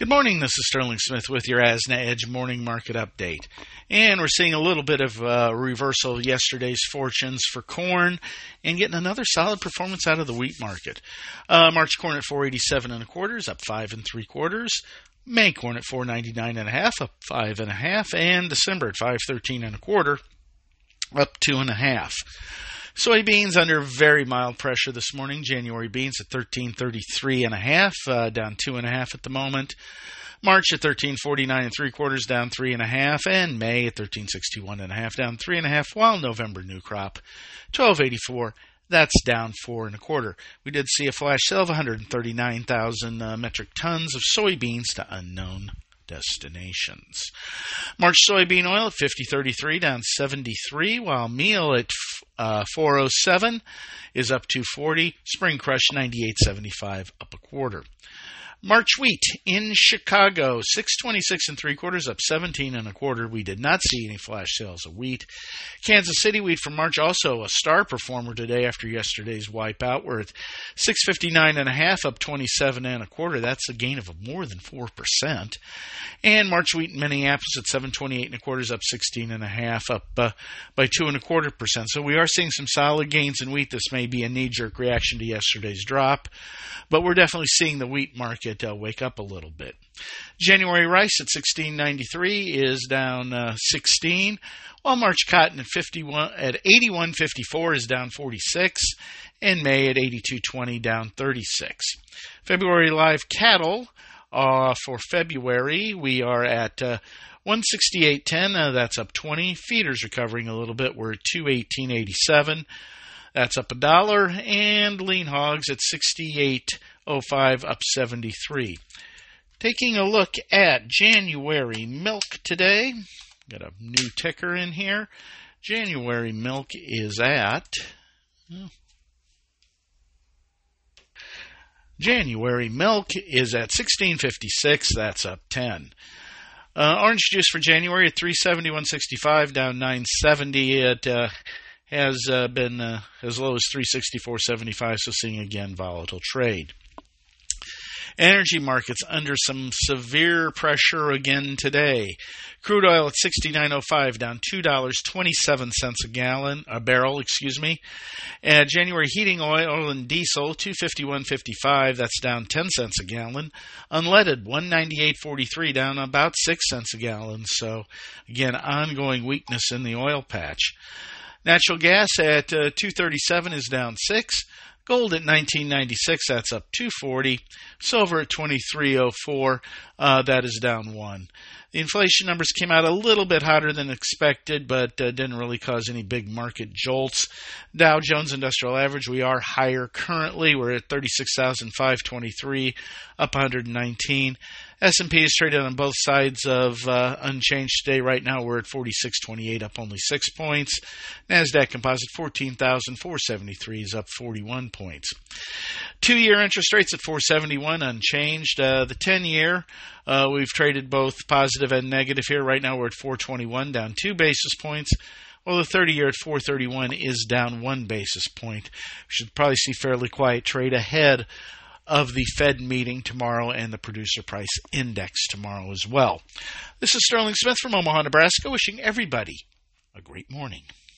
Good morning. This is Sterling Smith with your ASNA Edge morning market update. And we're seeing a little bit of uh, reversal of yesterday's fortunes for corn and getting another solid performance out of the wheat market. Uh, March corn at 487 and a quarter is up five and three quarters. May corn at 499 and a half, up five and a half, and December at 513 and a quarter, up two and a half. Soybeans under very mild pressure this morning. January beans at 1333 and a half, uh, down two and a half at the moment. March at 1349 and three quarters, down three and a half, and May at 1361 and a half, down three and a half, while November new crop 1284 that's down four and a quarter. We did see a flash sale of 139,000 uh, metric tons of soybeans to unknown destinations. March soybean oil at 50.33 down 73, while meal at uh, 407 is up 240. Spring crush 98.75 up a quarter. March wheat in Chicago, 626 and three quarters, up 17 and a quarter. We did not see any flash sales of wheat. Kansas City wheat for March, also a star performer today after yesterday's wipeout. We're at 659 and a half, up 27 and a quarter. That's a gain of more than 4%. And March wheat in Minneapolis at 728 and a quarter is up 16 and a half, up uh, by two and a quarter percent. So we are seeing some solid gains in wheat. This may be a knee-jerk reaction to yesterday's drop, but we're definitely seeing the wheat market uh, wake up a little bit. January rice at 16.93 is down uh, 16, while March cotton at 51 at 81.54 is down 46, and May at 82.20 down 36. February live cattle uh, for February we are at uh, 168.10. Uh, that's up 20. Feeders recovering a little bit. We're at 218.87. That's up a dollar, and lean hogs at 68.05, up 73. Taking a look at January milk today, got a new ticker in here. January milk is at. January milk is at 1656. That's up 10. Uh, orange juice for January at 371.65, down 970. It uh, has uh, been uh, as low as 364.75, so seeing again volatile trade. Energy markets under some severe pressure again today. Crude oil at 69.05 down $2.27 a gallon a barrel, excuse me. And January heating oil and diesel 251.55 that's down 10 cents a gallon. Unleaded 198.43 down about 6 cents a gallon. So again, ongoing weakness in the oil patch. Natural gas at uh, 237 is down 6. Gold at 1996, that's up 240. Silver at 2304, uh, that is down 1. The inflation numbers came out a little bit hotter than expected, but uh, didn't really cause any big market jolts. Dow Jones Industrial Average, we are higher currently. We're at 36,523, up 119. S&P is traded on both sides of uh, unchanged today. Right now, we're at 46.28, up only six points. Nasdaq Composite 14,473 is up 41 points. Two-year interest rates at 471, unchanged. Uh, the 10-year, uh, we've traded both positive and negative here. Right now, we're at 421, down two basis points. Well, the 30 year at 431 is down one basis point. We should probably see fairly quiet trade ahead of the Fed meeting tomorrow and the producer price index tomorrow as well. This is Sterling Smith from Omaha, Nebraska, wishing everybody a great morning.